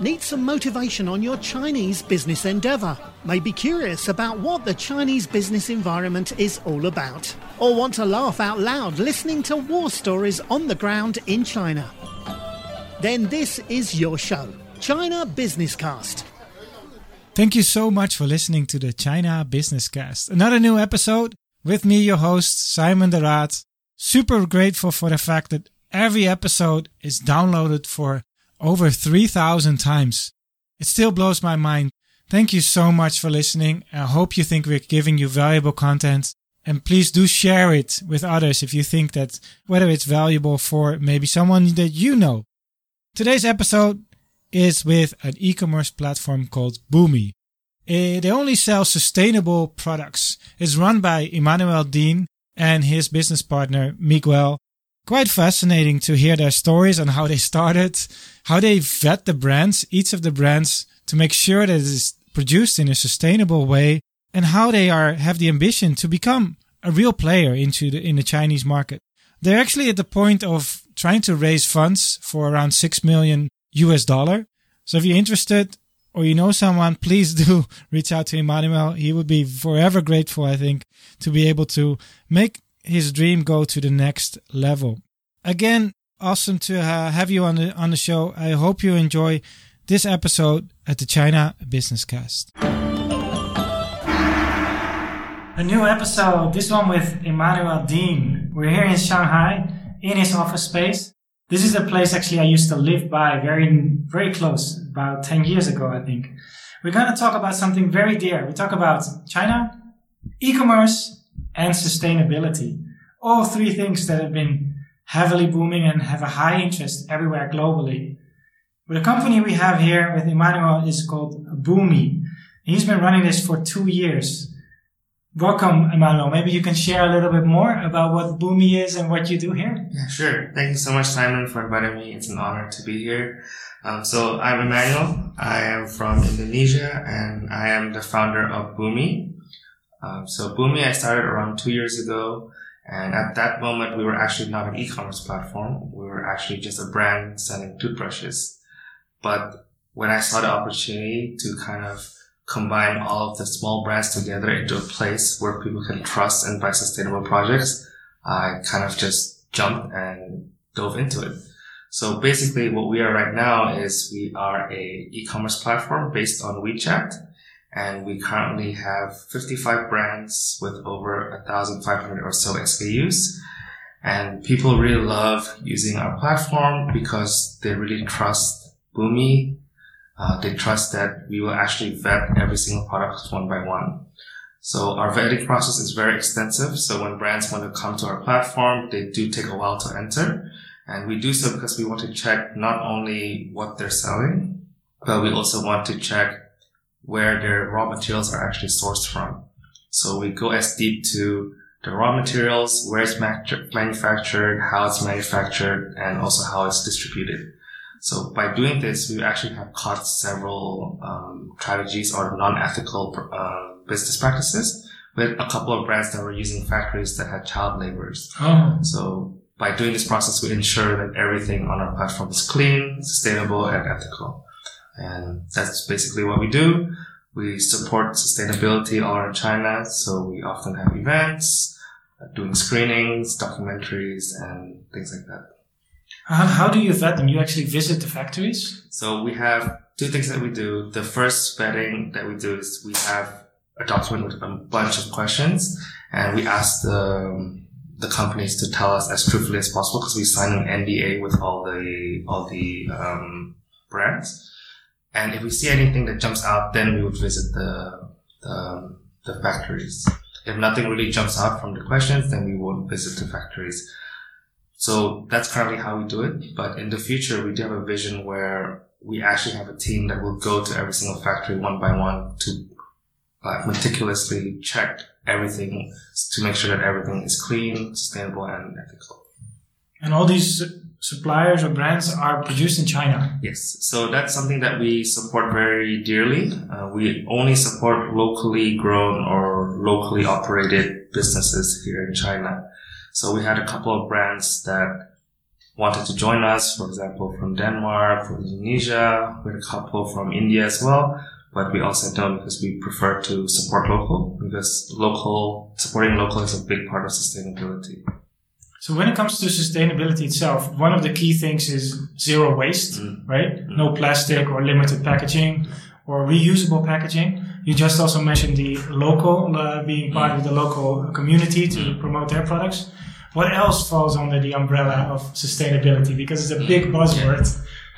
Need some motivation on your Chinese business endeavor? May be curious about what the Chinese business environment is all about? Or want to laugh out loud listening to war stories on the ground in China? Then this is your show, China Business Cast. Thank you so much for listening to the China Business Cast. Another new episode with me, your host, Simon de Raad. Super grateful for the fact that every episode is downloaded for over 3,000 times. It still blows my mind. Thank you so much for listening. I hope you think we're giving you valuable content. And please do share it with others if you think that whether it's valuable for maybe someone that you know. Today's episode is with an e-commerce platform called Boomi. Eh, they only sell sustainable products. It's run by Emmanuel Dean and his business partner Miguel quite fascinating to hear their stories on how they started, how they vet the brands, each of the brands to make sure that it is produced in a sustainable way and how they are have the ambition to become a real player into the in the Chinese market. They're actually at the point of trying to raise funds for around 6 million US dollar. So if you're interested or you know someone, please do reach out to Emmanuel. He would be forever grateful, I think, to be able to make his dream go to the next level. Again, awesome to uh, have you on the on the show. I hope you enjoy this episode at the China Business Cast. A new episode, this one with Emmanuel Dean. We're here in Shanghai in his office space. This is a place actually I used to live by very, very close, about 10 years ago, I think. We're going to talk about something very dear. We talk about China, e-commerce, and sustainability. All three things that have been heavily booming and have a high interest everywhere globally. But the company we have here with Emmanuel is called Boomi. He's been running this for two years. Welcome, Emmanuel. Maybe you can share a little bit more about what Boomi is and what you do here. Yeah, sure. Thank you so much, Simon, for inviting me. It's an honor to be here. Um, so I'm Emmanuel. I am from Indonesia and I am the founder of Boomi. Um, so Boomi, I started around two years ago. And at that moment, we were actually not an e-commerce platform. We were actually just a brand selling toothbrushes. But when I saw the opportunity to kind of combine all of the small brands together into a place where people can trust and buy sustainable projects, I kind of just jumped and dove into it. So basically what we are right now is we are a e-commerce platform based on WeChat and we currently have 55 brands with over 1,500 or so SKUs. And people really love using our platform because they really trust Boomi. Uh, they trust that we will actually vet every single product one by one. So our vetting process is very extensive. So when brands want to come to our platform, they do take a while to enter. And we do so because we want to check not only what they're selling, but we also want to check where their raw materials are actually sourced from. So we go as deep to the raw materials, where it's manufactured, how it's manufactured, and also how it's distributed. So by doing this, we actually have caught several um, strategies or non-ethical uh, business practices with a couple of brands that were using factories that had child laborers. Oh. So by doing this process, we ensure that everything on our platform is clean, sustainable, and ethical. And that's basically what we do. We support sustainability all around China. So we often have events, uh, doing screenings, documentaries, and things like that. How, how do you vet them? You actually visit the factories? So we have two things that we do. The first vetting that we do is we have a document with a bunch of questions and we ask the, the companies to tell us as truthfully as possible because we sign an NDA with all the, all the, um, brands. And if we see anything that jumps out, then we would visit the, the, the factories. If nothing really jumps out from the questions, then we won't visit the factories. So that's currently how we do it. But in the future, we do have a vision where we actually have a team that will go to every single factory one by one to uh, meticulously check everything to make sure that everything is clean, sustainable, and ethical. And all these suppliers or brands are produced in China. Yes. So that's something that we support very dearly. Uh, we only support locally grown or locally operated businesses here in China. So we had a couple of brands that wanted to join us, for example, from Denmark, from Indonesia, with a couple from India as well. But we also don't because we prefer to support local because local, supporting local is a big part of sustainability. So when it comes to sustainability itself, one of the key things is zero waste, mm. right? Mm. No plastic or limited packaging or reusable packaging. You just also mentioned the local, uh, being part of the local community to mm. promote their products. What else falls under the umbrella of sustainability? Because it's a big buzzword.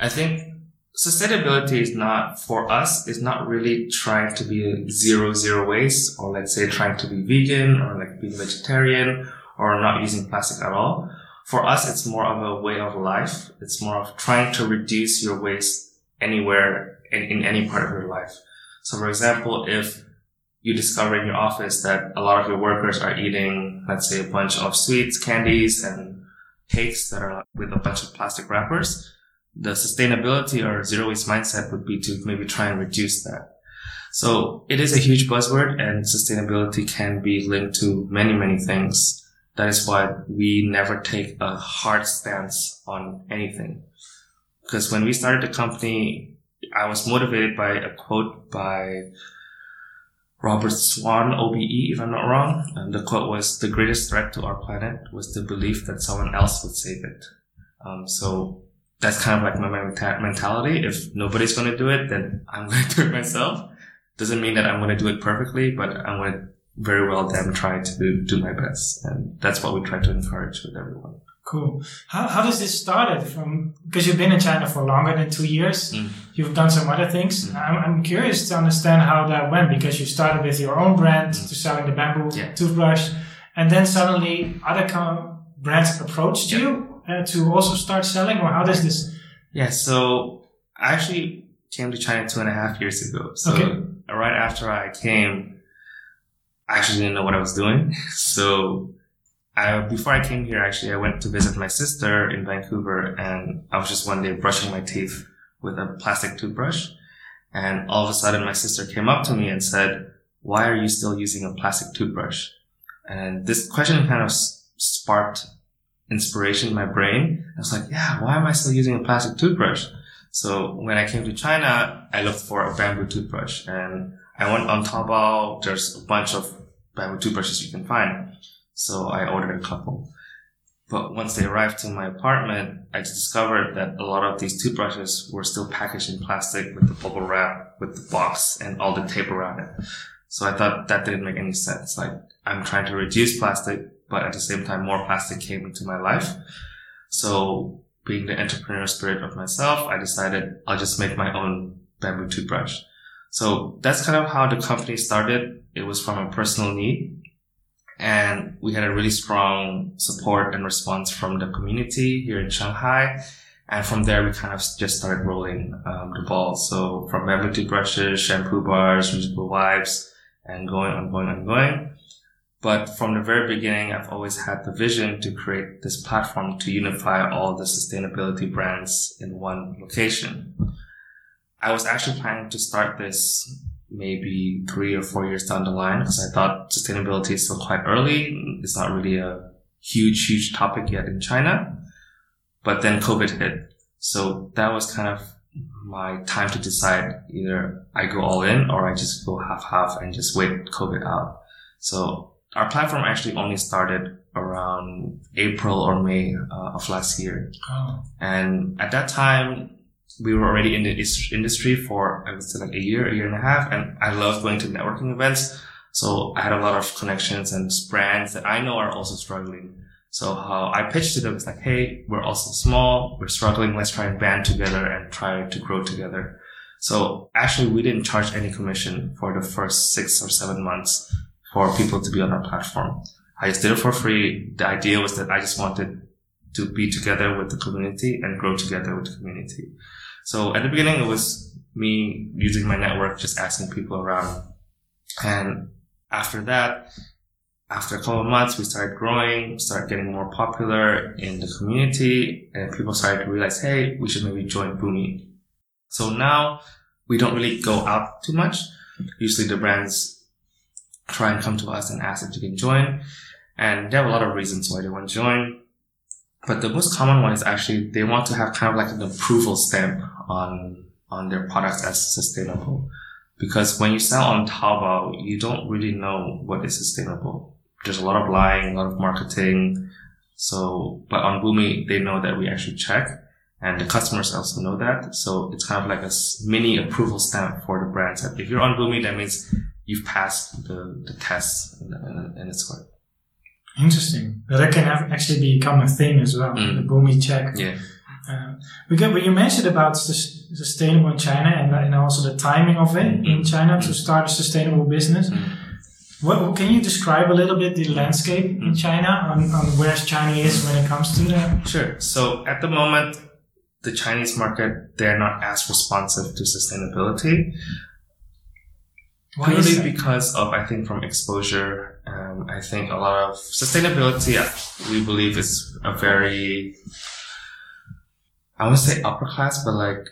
I think sustainability is not for us is not really trying to be a zero zero waste or let's say trying to be vegan or like being vegetarian or not using plastic at all. For us, it's more of a way of life. It's more of trying to reduce your waste anywhere in, in any part of your life. So for example, if you discover in your office that a lot of your workers are eating, let's say a bunch of sweets, candies, and cakes that are with a bunch of plastic wrappers, the sustainability or zero waste mindset would be to maybe try and reduce that. So it is a huge buzzword and sustainability can be linked to many, many things. That is why we never take a hard stance on anything. Because when we started the company, I was motivated by a quote by Robert Swan, OBE, if I'm not wrong. And the quote was, the greatest threat to our planet was the belief that someone else would save it. Um, so that's kind of like my mentality. If nobody's going to do it, then I'm going to do it myself. Doesn't mean that I'm going to do it perfectly, but I'm going to very well then try to do my best. And that's what we try to encourage with everyone. Cool. How, how does this started from, because you've been in China for longer than two years. Mm. You've done some other things. Mm. I'm, I'm curious to understand how that went because you started with your own brand mm. to selling the bamboo yeah. toothbrush. And then suddenly other brands approached yeah. you uh, to also start selling or how does this? Yeah. So I actually came to China two and a half years ago. So okay. right after I came, I actually didn't know what I was doing. So I, before I came here, actually, I went to visit my sister in Vancouver and I was just one day brushing my teeth with a plastic toothbrush. And all of a sudden my sister came up to me and said, why are you still using a plastic toothbrush? And this question kind of sparked inspiration in my brain. I was like, yeah, why am I still using a plastic toothbrush? So when I came to China, I looked for a bamboo toothbrush and I went on Taobao. There's a bunch of bamboo toothbrushes you can find. So I ordered a couple. But once they arrived to my apartment, I discovered that a lot of these toothbrushes were still packaged in plastic with the bubble wrap, with the box and all the tape around it. So I thought that didn't make any sense. Like I'm trying to reduce plastic, but at the same time, more plastic came into my life. So being the entrepreneurial spirit of myself, I decided I'll just make my own bamboo toothbrush. So that's kind of how the company started. It was from a personal need. And we had a really strong support and response from the community here in Shanghai. And from there, we kind of just started rolling um, the ball. So from bamboo toothbrushes, shampoo bars, reusable wipes, and going on, going on, going. But from the very beginning, I've always had the vision to create this platform to unify all the sustainability brands in one location. I was actually planning to start this maybe three or four years down the line because I thought sustainability is still quite early. It's not really a huge, huge topic yet in China. But then COVID hit. So that was kind of my time to decide either I go all in or I just go half half and just wait COVID out. So our platform actually only started around April or May uh, of last year. Oh. And at that time, we were already in the industry for, I would say like a year, a year and a half. And I love going to networking events. So I had a lot of connections and brands that I know are also struggling. So how I pitched to them is like, Hey, we're also small. We're struggling. Let's try and band together and try to grow together. So actually we didn't charge any commission for the first six or seven months for people to be on our platform. I just did it for free. The idea was that I just wanted to be together with the community and grow together with the community. So at the beginning, it was me using my network, just asking people around. And after that, after a couple of months, we started growing, started getting more popular in the community, and people started to realize, hey, we should maybe join Boomi. So now we don't really go out too much. Usually the brands try and come to us and ask if they can join. And they have a lot of reasons why they want to join. But the most common one is actually they want to have kind of like an approval stamp on on their products as sustainable. Because when you sell on Taobao, you don't really know what is sustainable. There's a lot of lying, a lot of marketing. So, but on Boomi, they know that we actually check and the customers also know that. So it's kind of like a mini approval stamp for the brands. If you're on Boomi, that means you've passed the, the test and, it's worked. Interesting. That can actually become a thing as well. Mm. The Boomi check. Yeah. Uh, because when you mentioned about sustainable in China and, and also the timing of it in China to start a sustainable business. Mm-hmm. What, can you describe a little bit the landscape in. China on, on where China is when it comes to that? Sure. So at the moment, the Chinese market, they're not as responsive to sustainability. Why Purely because of, I think, from exposure. Um, I think a lot of sustainability, we believe is a very I wouldn't say upper class, but like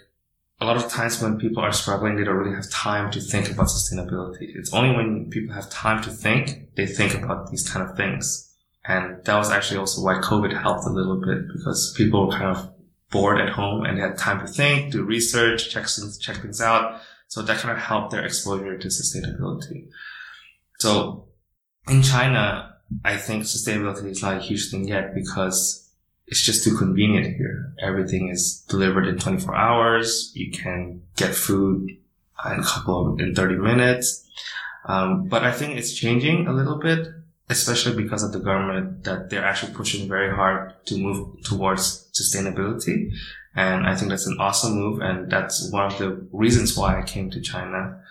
a lot of times when people are struggling, they don't really have time to think about sustainability. It's only when people have time to think, they think about these kind of things. And that was actually also why COVID helped a little bit because people were kind of bored at home and they had time to think, do research, check things, check things out. So that kind of helped their exposure to sustainability. So in China, I think sustainability is not a huge thing yet because it's just too convenient here. Everything is delivered in 24 hours. You can get food in a couple of, in 30 minutes. Um, but I think it's changing a little bit, especially because of the government that they're actually pushing very hard to move towards sustainability. And I think that's an awesome move. And that's one of the reasons why I came to China.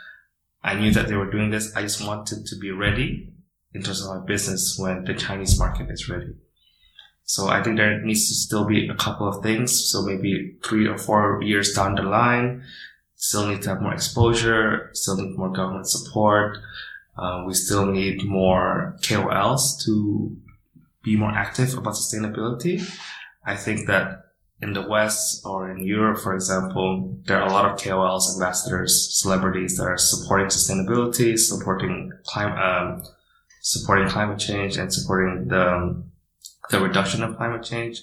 I knew that they were doing this. I just wanted to be ready in terms of my business when the Chinese market is ready. So I think there needs to still be a couple of things. So maybe three or four years down the line, still need to have more exposure, still need more government support. Uh, we still need more KOLs to be more active about sustainability. I think that in the West or in Europe, for example, there are a lot of KOLs, ambassadors, celebrities that are supporting sustainability, supporting climate, um, supporting climate change and supporting the um, the reduction of climate change.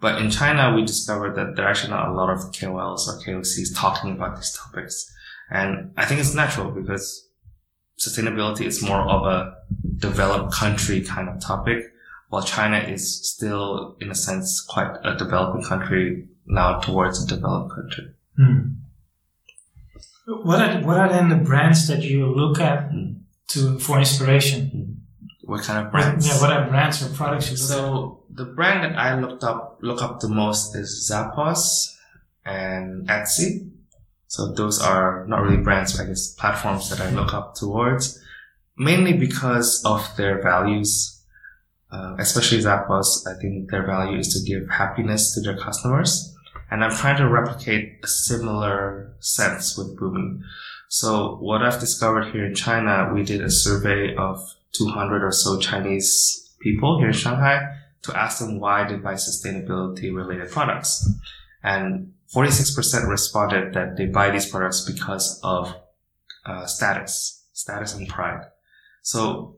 But in China, we discovered that there are actually not a lot of KOLs or KOCs talking about these topics. And I think it's natural because sustainability is more of a developed country kind of topic, while China is still, in a sense, quite a developing country now towards a developed country. Hmm. What are what are then the brands that you look at hmm. to for inspiration? Hmm. What kind of brands? Yeah, what are brands or products you look at? So the brand that I looked up look up the most is Zappos and Etsy. So those are not really brands, but I guess platforms that I look up towards, mainly because of their values. Uh, especially Zappos, I think their value is to give happiness to their customers. And I'm trying to replicate a similar sense with Boomi. So what I've discovered here in China, we did a survey of 200 or so Chinese people here in Shanghai to ask them why they buy sustainability related products. And 46% responded that they buy these products because of uh, status, status and pride. So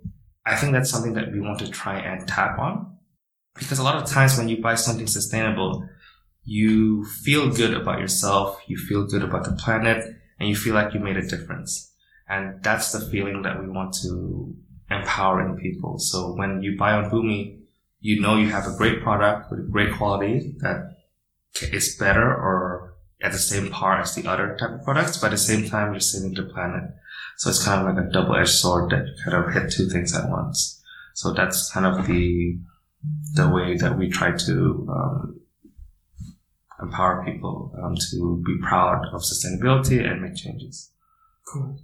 I think that's something that we want to try and tap on because a lot of times when you buy something sustainable, you feel good about yourself, you feel good about the planet, and you feel like you made a difference. And that's the feeling that we want to empower in people. So when you buy on Boomi, you know you have a great product with great quality that is better or at the same par as the other type of products, but at the same time you're saving the planet. So it's kind of like a double-edged sword that you kind of hit two things at once. So that's kind of the the way that we try to um, empower people um, to be proud of sustainability and make changes. Cool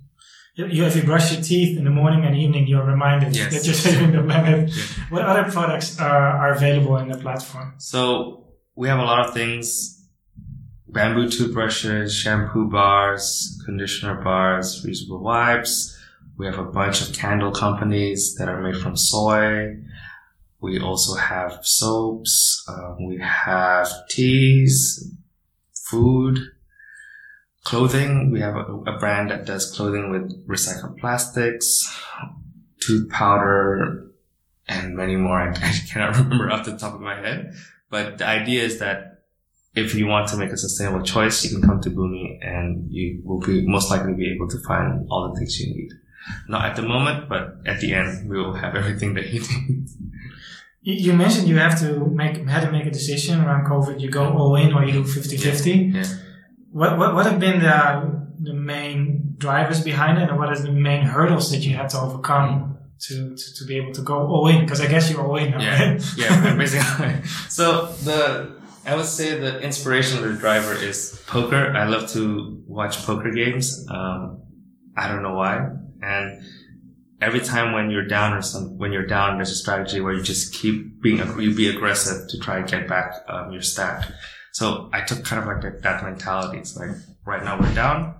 you, if you brush your teeth in the morning and evening, you're reminded yes. that you're saving the planet. Yeah. What other products are, are available in the platform? So we have a lot of things. Bamboo toothbrushes, shampoo bars, conditioner bars, reusable wipes. We have a bunch of candle companies that are made from soy. We also have soaps. Um, we have teas, food, Clothing, we have a, a brand that does clothing with recycled plastics, tooth powder, and many more. I, I cannot remember off the top of my head. But the idea is that if you want to make a sustainable choice, you can come to Boomi and you will be most likely be able to find all the things you need. Not at the moment, but at the end, we will have everything that you need. You mentioned you have to make had to make a decision around COVID. You go all in or you do 50-50. Yeah. What, what what have been the the main drivers behind it, and what are the main hurdles that you had to overcome to to, to be able to go all in? Because I guess you're all in now. Yeah, right? yeah, basically. so the I would say the inspiration of the driver is poker. I love to watch poker games. Um, I don't know why, and every time when you're down or some when you're down, there's a strategy where you just keep being you be aggressive to try and get back um, your stack. So I took kind of like that, that mentality. It's like right now we're down,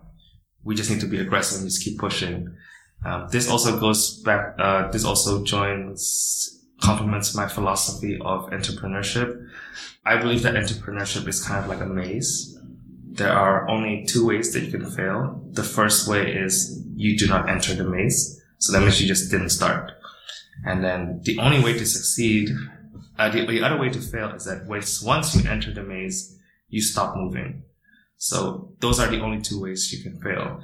we just need to be aggressive and just keep pushing. Um, this also goes back. Uh, this also joins complements my philosophy of entrepreneurship. I believe that entrepreneurship is kind of like a maze. There are only two ways that you can fail. The first way is you do not enter the maze. So that means you just didn't start. And then the only way to succeed, uh, the, the other way to fail is that once, you enter the maze, you stop moving. So those are the only two ways you can fail.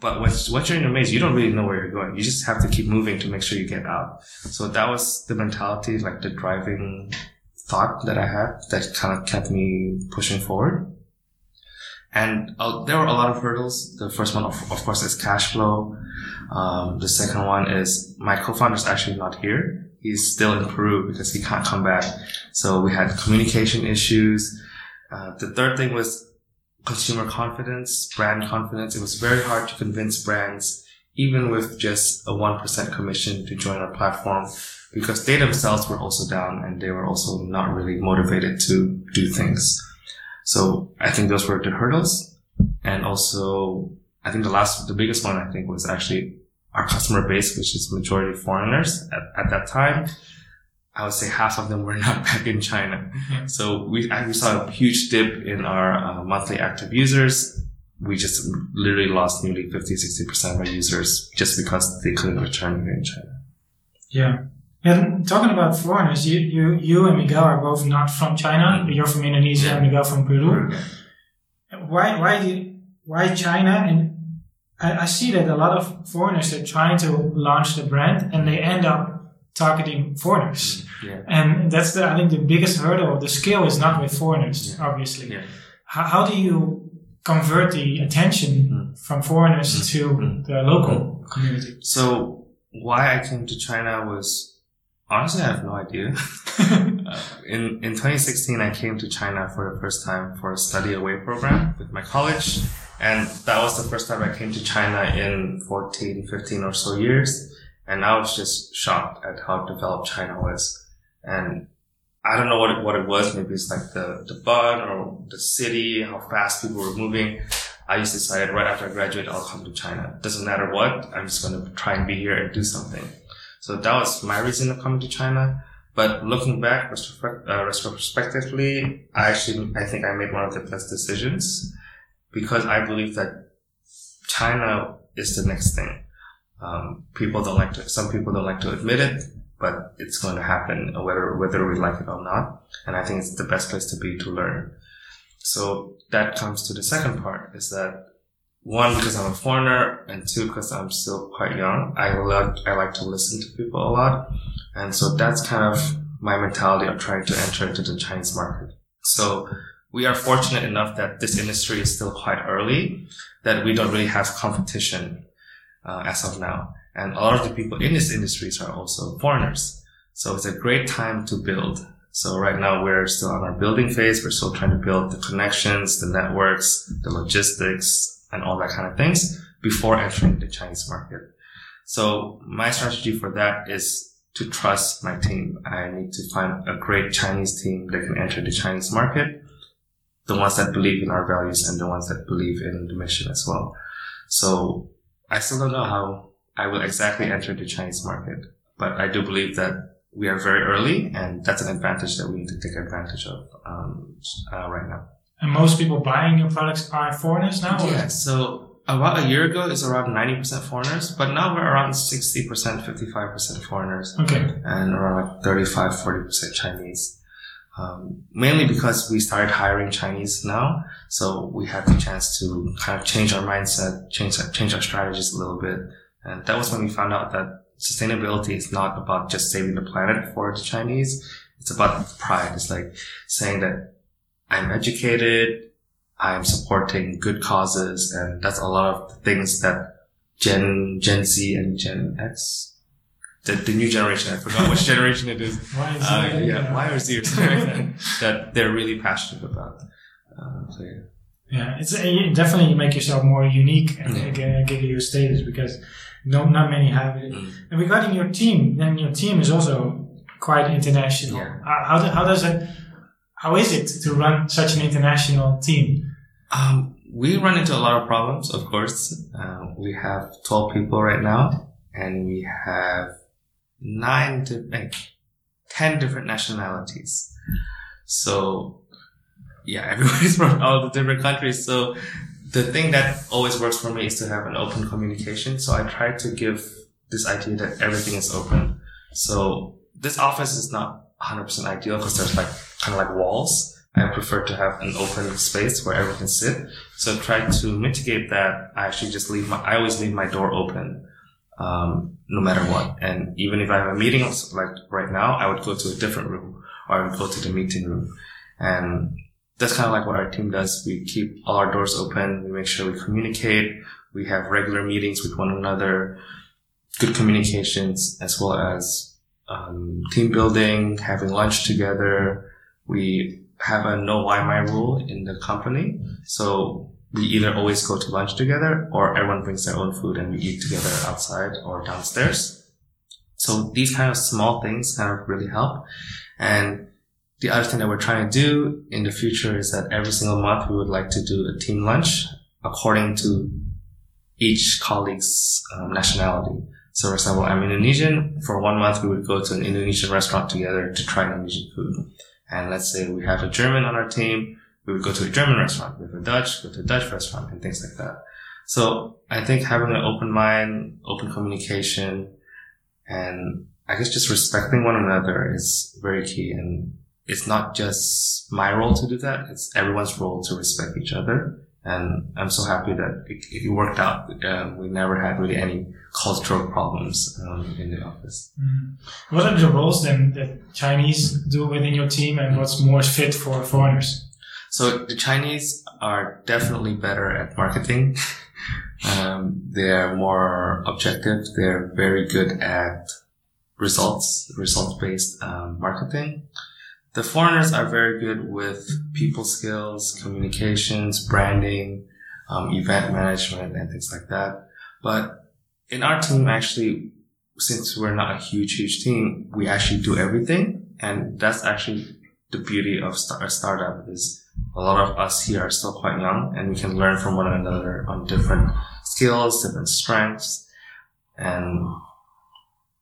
But once, once you're in the maze, you don't really know where you're going. You just have to keep moving to make sure you get out. So that was the mentality, like the driving thought that I had that kind of kept me pushing forward. And uh, there were a lot of hurdles. The first one, of, of course, is cash flow. Um, the second one is my co-founder is actually not here. He's still in Peru because he can't come back. So we had communication issues. Uh, the third thing was consumer confidence, brand confidence. It was very hard to convince brands, even with just a 1% commission to join our platform because they themselves were also down and they were also not really motivated to do things. So I think those were the hurdles. And also, I think the last, the biggest one I think was actually our customer base, which is majority foreigners at, at that time. I would say half of them were not back in China. So we, we saw a huge dip in our uh, monthly active users. We just literally lost nearly 50, 60% of our users just because they couldn't return here in China. Yeah. And talking about foreigners, you, you, you and Miguel are both not from China. Mm. You're from Indonesia and Miguel from Peru. Why, why, do you, why China? And I, I see that a lot of foreigners are trying to launch the brand and they end up targeting foreigners. Yeah. And that's the, I think the biggest hurdle. The skill is not with foreigners, Yeah. obviously. Yeah. How, how do you convert the attention from foreigners Mm. to Mm. the local community? So why I came to China was honestly, I have no idea. Uh, in, in 2016, I came to China for the first time for a study away program with my college. And that was the first time I came to China in 14, 15 or so years. And I was just shocked at how developed China was. And I don't know what it, what it was. Maybe it's like the, the bun or the city, how fast people were moving. I just decided right after I graduate, I'll come to China. Doesn't matter what. I'm just going to try and be here and do something. So that was my reason of coming to China. But looking back, uh, retrospectively, I actually, I think I made one of the best decisions because I believe that China is the next thing. Um, people don't like to, some people don't like to admit it, but it's going to happen whether, whether we like it or not. And I think it's the best place to be to learn. So that comes to the second part is that one, because I'm a foreigner and two, because I'm still quite young, I love, I like to listen to people a lot. And so that's kind of my mentality of trying to enter into the Chinese market. So we are fortunate enough that this industry is still quite early, that we don't really have competition uh, as of now. And a lot of the people in this industries are also foreigners. So it's a great time to build. So right now we're still on our building phase. We're still trying to build the connections, the networks, the logistics, and all that kind of things before entering the Chinese market. So my strategy for that is to trust my team. I need to find a great Chinese team that can enter the Chinese market, the ones that believe in our values and the ones that believe in the mission as well. So I still don't know how I will exactly enter the Chinese market, but I do believe that we are very early and that's an advantage that we need to take advantage of um, uh, right now. And most people buying your products are foreigners now? or- Yeah, so about a year ago, it's around 90% foreigners, but now we're around 60%, 55% foreigners Okay. and around like 35, 40% Chinese. Um, mainly because we started hiring Chinese now, so we had the chance to kind of change our mindset, change change our strategies a little bit, and that was when we found out that sustainability is not about just saving the planet for the Chinese. It's about pride. It's like saying that I'm educated, I'm supporting good causes, and that's a lot of things that Gen Gen Z and Gen X, the, the new generation. I forgot which generation it is. Why is Uh, it- yeah, Y or Z or something like that, they're really passionate about. Uh, so yeah. Yeah, it's uh, you definitely make yourself more unique and Yeah. give, give you a status because no, not many have it. Mm. And regarding your team, then your team is also quite international. Yeah. How, do, how does it? How is it to run such an international team? Um, we run into a lot of problems, of course. Uh, we have 12 people right now, and we have nine, eh, 10 different nationalities. So, yeah, everybody's from all the different countries. So, the thing that always works for me is to have an open communication. So, I try to give this idea that everything is open. So, this office is not 100% ideal because there's like kind of like walls. I prefer to have an open space where everyone can sit. So try to mitigate that. I actually just leave my, I always leave my door open, um, no matter what. And even if I have a meeting, like right now, I would go to a different room or I would go to the meeting room. And that's kind of like what our team does. We keep all our doors open. We make sure we communicate. We have regular meetings with one another, good communications, as well as um, team building, having lunch together. We have a no Wi-Fi rule in the company. So we either always go to lunch together or everyone brings their own food and we eat together outside or downstairs. So these kind of small things kind of really help. And the other thing that we're trying to do in the future is that every single month we would like to do a team lunch according to each colleague's um, nationality. So for example, I'm Indonesian. For one month, we would go to an Indonesian restaurant together to try Indonesian food. And let's say we have a German on our team, we would go to a German restaurant. We have a Dutch, go to a Dutch restaurant and things like that. So I think having an open mind, open communication, and I guess just respecting one another is very key. And it's not just my role to do that. It's everyone's role to respect each other. And I'm so happy that it, it worked out. Um, we never had really any cultural problems um, in the office. What are the roles then that Chinese do within your team, and what's more fit for foreigners? So the Chinese are definitely better at marketing. um, they're more objective. They're very good at results, results-based um, marketing. The foreigners are very good with people skills, communications, branding, um, event management, and things like that. But in our team, actually, since we're not a huge, huge team, we actually do everything. And that's actually the beauty of a startup is a lot of us here are still quite young and we can learn from one another on different skills, different strengths. And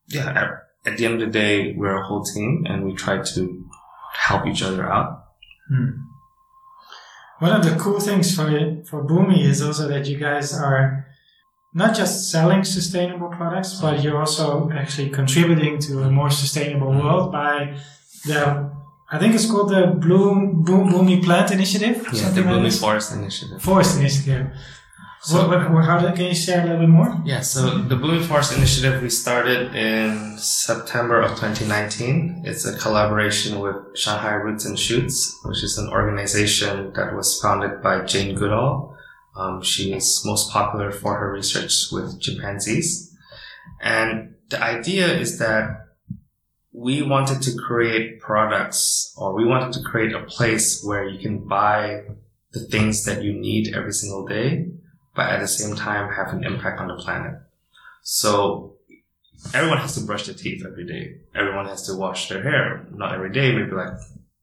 yeah, at the end of the day, we're a whole team and we try to help each other out. Hmm. One of the cool things for for Boomi is also that you guys are not just selling sustainable products, but you're also actually contributing to a more sustainable world by the I think it's called the Bloom Boom Boomi Plant Initiative. Yeah, the like Forest Initiative. Forest Initiative. So- what, what, how do, can you share a little bit more? Yeah, so the Blooming Forest Initiative we started in September of 2019. It's a collaboration with Shanghai Roots and Shoots, which is an organization that was founded by Jane Goodall. Um, she is most popular for her research with chimpanzees. And the idea is that we wanted to create products or we wanted to create a place where you can buy the things that you need every single day but at the same time have an impact on the planet. So everyone has to brush their teeth every day. Everyone has to wash their hair. Not every day, maybe like,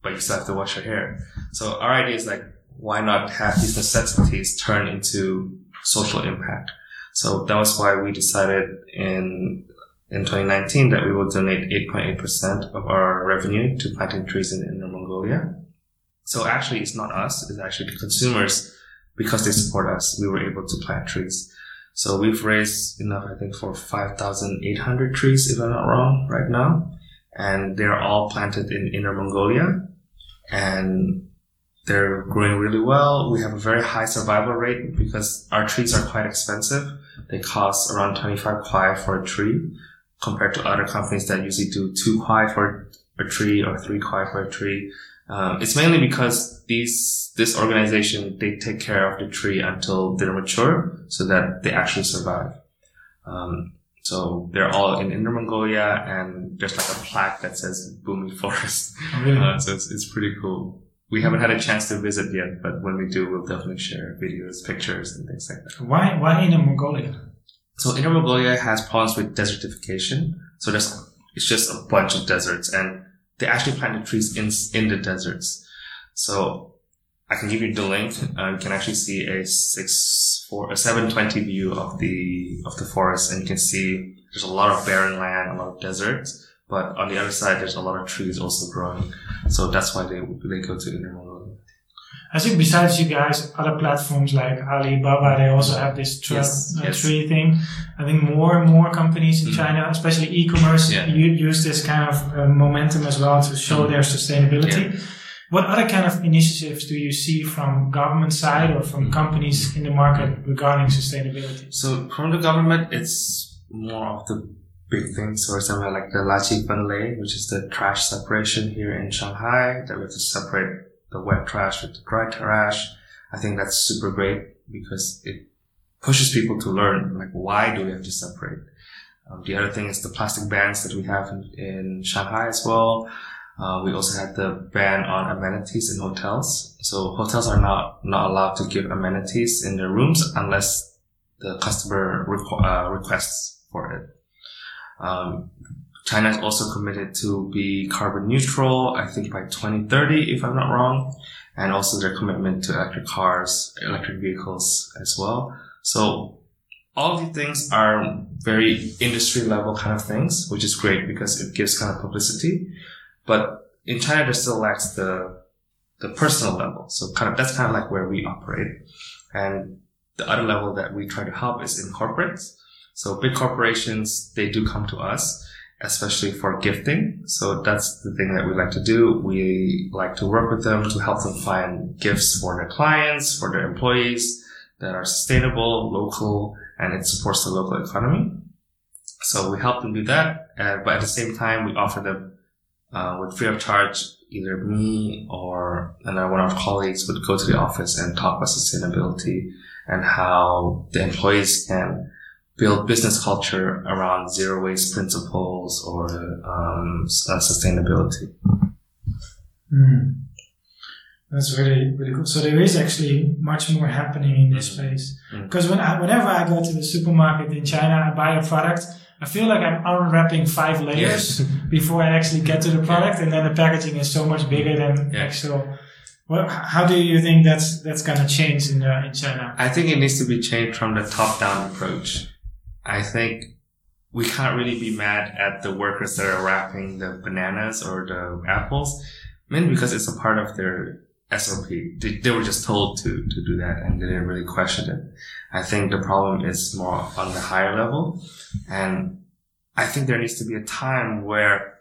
but you still have to wash your hair. So our idea is like, why not have these necessities turn into social impact? So that was why we decided in in 2019 that we will donate 8.8% of our revenue to planting trees in Inner Mongolia. So actually, it's not us; it's actually the consumers because they support us, we were able to plant trees. So we've raised enough, I think, for 5,800 trees, if I'm not wrong, right now. And they're all planted in Inner Mongolia. and they're growing really well. We have a very high survival rate because our trees are quite expensive. They cost around 25 kuai for a tree compared to other companies that usually do two kuai for a tree or three kuai for a tree. Um, it's mainly because these this organization they take care of the tree until they're mature, so that they actually survive. Um, so they're all in Inner Mongolia, and there's like a plaque that says Boomi Forest. Oh, really? Uh, so it's, it's pretty cool. We haven't had a chance to visit yet, but when we do, we'll definitely share videos, pictures, and things like that. Why why Inner Mongolia? So Inner Mongolia has problems with desertification. So there's it's just a bunch of deserts, and they actually planted trees in in the deserts. So I can give you the link. Uh, you can actually see a six four a seven twenty view of the of the forest, and you can see there's a lot of barren land, a lot of deserts. But on the other side, there's a lot of trees also growing. So that's why they they go to Inner. I think besides you guys, other platforms like Alibaba, they also have this tra- Yes, uh, yes. tree thing. I think more and more companies in Mm. China, especially e-commerce, Yeah. use this kind of uh, momentum as well to show Mm. their sustainability. What other kind of initiatives do you see from government side or from Mm. companies in the market regarding sustainability? So from the government, it's more of the big things. For example, like the Lachi Lei, which is the trash separation here in Shanghai, that we have to separate the wet trash with the dry trash. I think that's super great because it pushes people to learn, like, why do we have to separate? Um, the other thing is the plastic bans that we have in, in Shanghai as well. Uh, we also had the ban on amenities in hotels. So hotels are not, not allowed to give amenities in their rooms unless the customer requ- uh, requests for it. Um, China is also committed to be carbon neutral, I think by 2030, if I'm not wrong, and also their commitment to electric cars, electric vehicles as well. So all of these things are very industry level kind of things, which is great because it gives kind of publicity. But in China, there still lacks the the personal level. So kind of that's kind of like where we operate. And the other level that we try to help is in corporates. So big corporations, they do come to us, especially for gifting. So that's the thing that we like to do. We like to work with them to help them find gifts for their clients, for their employees that are sustainable, local, and it supports the local economy. So we help them do that. Uh, but at the same time, we offer them uh, with free of charge. Either me or another one of our colleagues would go to the office and talk about sustainability and how the employees can build business culture around zero waste principles or um, uh, sustainability. Hmm. That's really really cool. So there is actually much more happening in this space. Mm. Because when I, whenever I go to the supermarket in China, I buy a product. I feel like I'm unwrapping five layers before I actually get to the product, and then the packaging is so much bigger than Yeah. actual. Well, how do you think that's that's gonna change in uh, in China? I think it needs to be changed from the top down approach. I think we can't really be mad at the workers that are wrapping the bananas or the apples, mainly because it's a part of their SOP. They, they were just told to, to do that and they didn't really question it. I think the problem is more on the higher level. And I think there needs to be a time where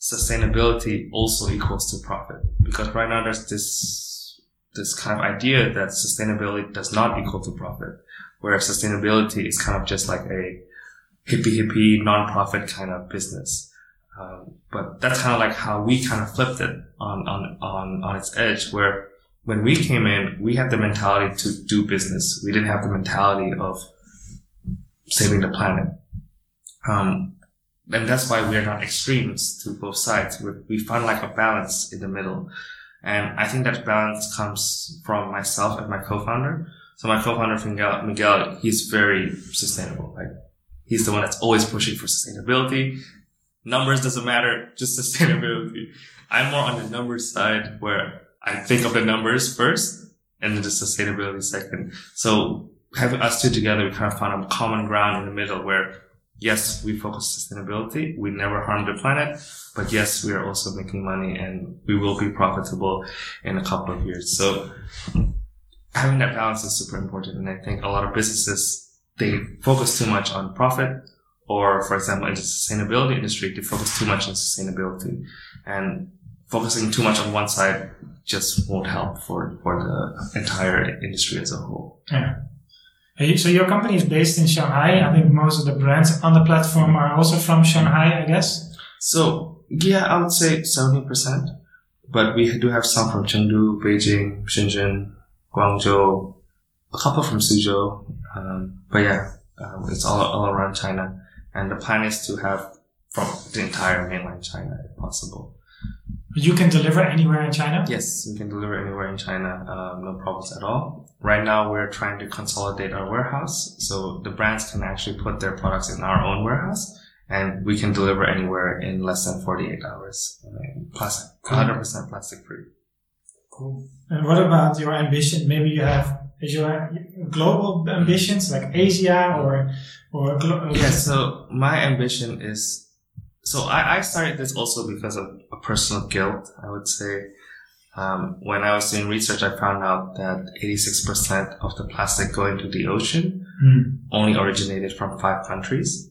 sustainability also equals to profit. Because right now there's this, this kind of idea that sustainability does not equal to profit, where sustainability is kind of just like a hippie hippie non-profit kind of business. Um, but that's kind of like how we kind of flipped it on, on, on, on its edge where when we came in, we had the mentality to do business. We didn't have the mentality of saving the planet. Um, and that's why we are not extremes to both sides. we we find like a balance in the middle. And I think that balance comes from myself and my co-founder. So my co-founder Miguel, Miguel, he's very sustainable. Like he's the one that's always pushing for sustainability. Numbers doesn't matter, just sustainability. I'm more on the numbers side where I think of the numbers first and then the sustainability second. So having us two together, we kind of found a common ground in the middle where yes, we focus sustainability. We never harm the planet, but yes, we are also making money and we will be profitable in a couple of years. So having that balance is super important. And I think a lot of businesses, they focus too much on profit or for example, in the sustainability industry, they focus too much on sustainability. And focusing too much on one side just won't help for, for the entire industry as a whole. Yeah. So your company is based in Shanghai. I think most of the brands on the platform are also from Shanghai, I guess. So yeah, I would say 70%, but we do have some from Chengdu, Beijing, Shenzhen, Guangzhou, a couple from Suzhou. Um, but yeah, um, it's all, all around China. And the plan is to have from the entire mainland China if possible. You can deliver anywhere in China? Yes, we can deliver anywhere in China, um, no problems at all. Right now, we're trying to consolidate our warehouse, so the brands can actually put their products in our own warehouse, and we can deliver anywhere in less than 48 hours. plastic, 100% plastic free. Cool. And what about your ambition? Maybe you have is your global ambitions like Asia or or glo- yeah. So my ambition is so I, I started this also because of a personal guilt, I would say. Um, when I was doing research, I found out that 86% of the plastic going to the ocean mm. only originated from five countries.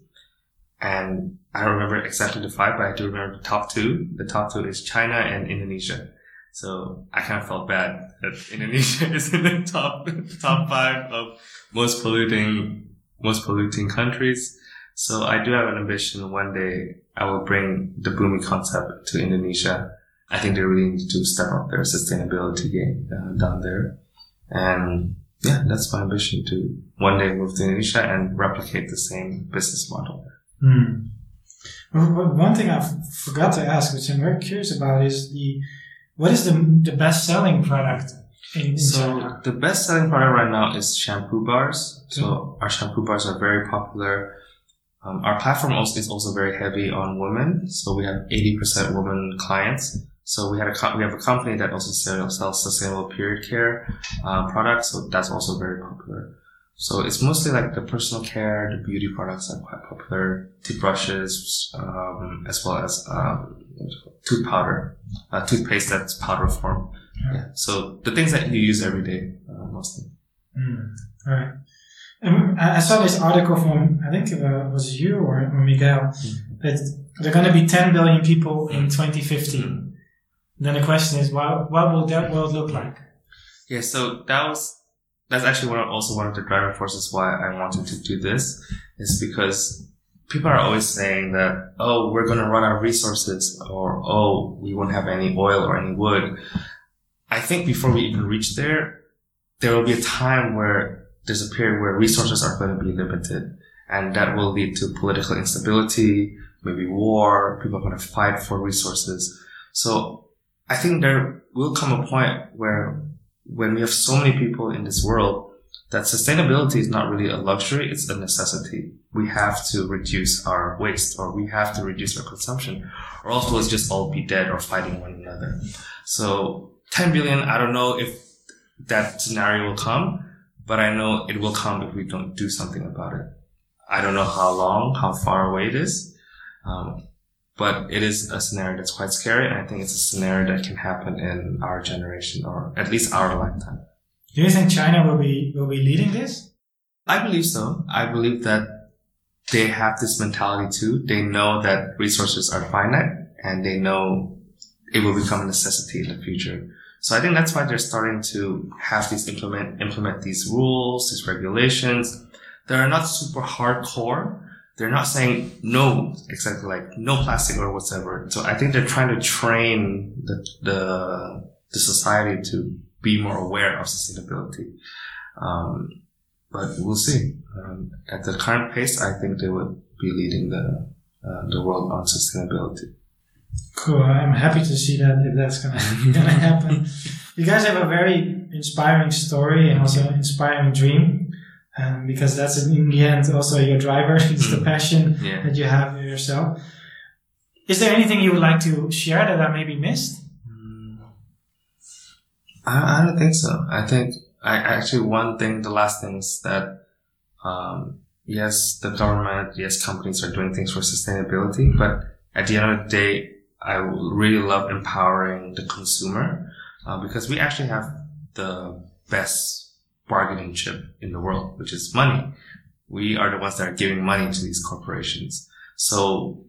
And I don't remember exactly the five, but I do remember the top two. The top two is China and Indonesia. So I kind of felt bad that Indonesia is in the top, top five of most polluting, most polluting countries. So I do have an ambition one day I will bring the Boomi concept to Indonesia. I think they really need to step up their sustainability game uh, down there. And yeah, that's my ambition to one day move to Indonesia and replicate the same business model. Mm. One thing I forgot to ask, which I'm very curious about, is the what is the the best selling product in, in so China? the best selling product right now is shampoo bars. So our shampoo bars are very popular. Um, our platform also is also very heavy on women. So we have 80% women clients. So we had a we have a company that also sells, sells sustainable period care uh, products. So that's also very popular. So it's mostly like the personal care, the beauty products are quite popular, toothbrushes, um, as well as um, tooth powder, uh, toothpaste that's powder form. Yeah. yeah. So the things that you use every day, uh, mostly. Mm. All right. And I saw this article from, I think it was you or, or Miguel, mm-hmm. that there are going to be 10 billion people in 2050. Mm-hmm. Then the question is, what, what will that world look like? Yeah, so that was, that's actually one of, also one of the driving forces why I wanted to do this is because people are always saying that, oh, we're going to run out of resources or, oh, we won't have any oil or any wood. I think before we even reach there, there will be a time where there's a period where resources are going to be limited and that will lead to political instability, maybe war, people are going to fight for resources. So I think there will come a point where when we have so many people in this world that sustainability is not really a luxury, it's a necessity. We have to reduce our waste or we have to reduce our consumption or else we'll just all be dead or fighting one another. So 10 billion, I don't know if that scenario will come, but I know it will come if we don't do something about it. I don't know how long, how far away it is. Um, but it is a scenario that's quite scary. And I think it's a scenario that can happen in our generation or at least our lifetime. Do you think China will be, will be leading this? I believe so. I believe that they have this mentality too. They know that resources are finite and they know it will become a necessity in the future. So I think that's why they're starting to have these implement, implement these rules, these regulations. They're not super hardcore. They're not saying no, exactly like no plastic or whatever. So I think they're trying to train the, the, the society to be more aware of sustainability. Um, but we'll see. Um, at the current pace, I think they would be leading the, uh, the world on sustainability. Cool. I'm happy to see that if that's gonna gonna happen. You guys have a very inspiring story and also an inspiring dream, um, because that's in the end also your driver. It's the mm. passion yeah. that you have for yourself. Is there anything you would like to share that I maybe missed? I, I don't think so. I think I actually one thing, the last thing is that um, yes, the government, yes, companies are doing things for sustainability, but at the end of the day, I really love empowering the consumer uh, because we actually have the best bargaining chip in the world, which is money. We are the ones that are giving money to these corporations. So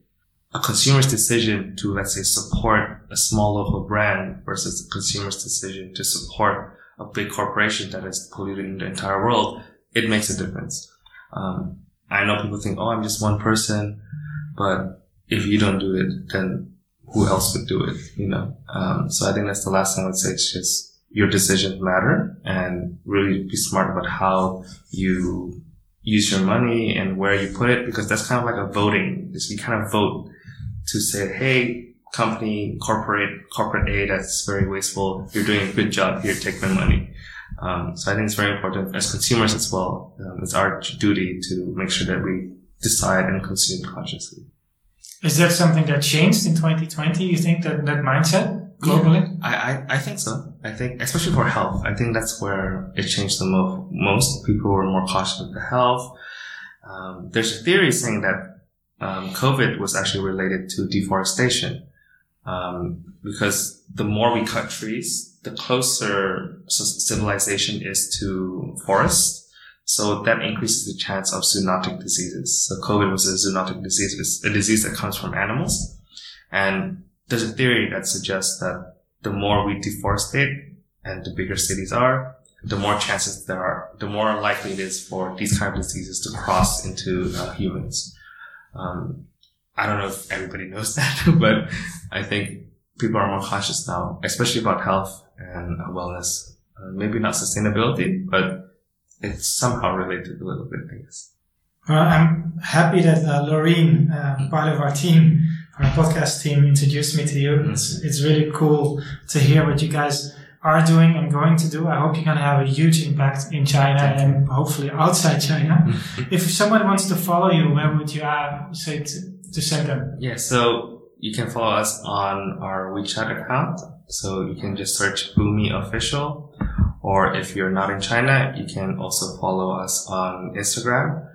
a consumer's decision to, let's say, support a small local brand versus a consumer's decision to support a big corporation that is polluting the entire world, it makes a difference. Um, I know people think, oh, I'm just one person, but if you don't do it, then who else would do it? You know. Um, so I think that's the last thing I would say. It's just your decisions matter, and really be smart about how you use your money and where you put it, because that's kind of like a voting. You kind of vote to say, hey, company, corporate, corporate A that's very wasteful. You're doing a good job here. Take my money. Um, so I think it's very important as consumers as well. Um, it's our duty to make sure that we decide and consume consciously. Is that something that changed in 2020? You think that that mindset globally? Yeah, I, I, I think so. I think, especially for health, I think that's where it changed the mo- most. People were more cautious with the health. Um, there's a theory saying that um, COVID was actually related to deforestation. Um, because the more we cut trees, the closer civilization is to forests. So that increases the chance of zoonotic diseases. So COVID was a zoonotic disease. It's a disease that comes from animals. And there's a theory that suggests that the more we deforestate and the bigger cities are, the more chances there are, the more likely it is for these kind of diseases to cross into uh, humans. Um, I don't know if everybody knows that, but I think people are more cautious now, especially about health and wellness. Uh, maybe not sustainability, but it's somehow related a little bit, I guess. Well, I'm happy that uh, uh, part of our team, our podcast team, introduced me to you. It's, it's really cool to hear what you guys are doing and going to do. I hope you're going to have a huge impact in China and hopefully outside China. Mm-hmm. if someone wants to follow you, where would you uh, say to, to send them? Yeah, so you can follow us on our WeChat account. So you can just search Boomi Official. Or if you're not in China, you can also follow us on Instagram,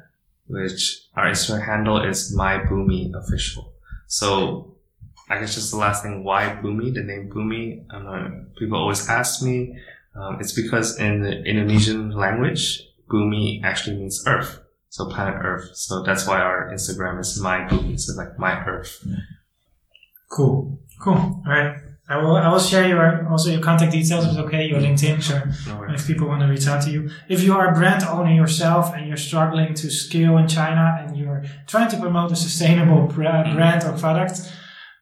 which our Instagram handle is my Boomi Official. So I guess just the last thing, why Boomi? The name Boomi. Um, people always ask me. Um, it's because in the Indonesian language, Bumi actually means Earth. So planet Earth. So that's why our Instagram is my Boomi. So like my Earth. Cool. Cool. All right. I will, I will share your, also your contact details, if it's okay, your LinkedIn, sure. No if people want to reach out to you. If you are a brand owner yourself and you're struggling to scale in China and you're trying to promote a sustainable mm-hmm. brand or product,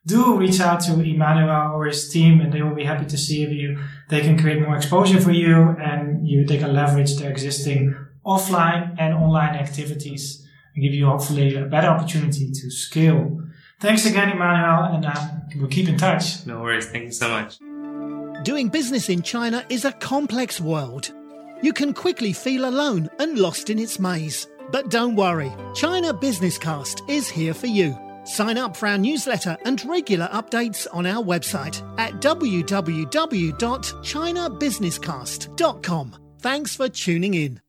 do reach out to Emmanuel or his team and they will be happy to see if you, they can create more exposure for you and you, they can leverage their existing offline and online activities and give you hopefully a better opportunity to scale Thanks again, Emmanuel, and uh, we'll keep in touch. No worries. Thank you so much. Doing business in China is a complex world. You can quickly feel alone and lost in its maze. But don't worry, China Business Cast is here for you. Sign up for our newsletter and regular updates on our website at www.chinabusinesscast.com. Thanks for tuning in.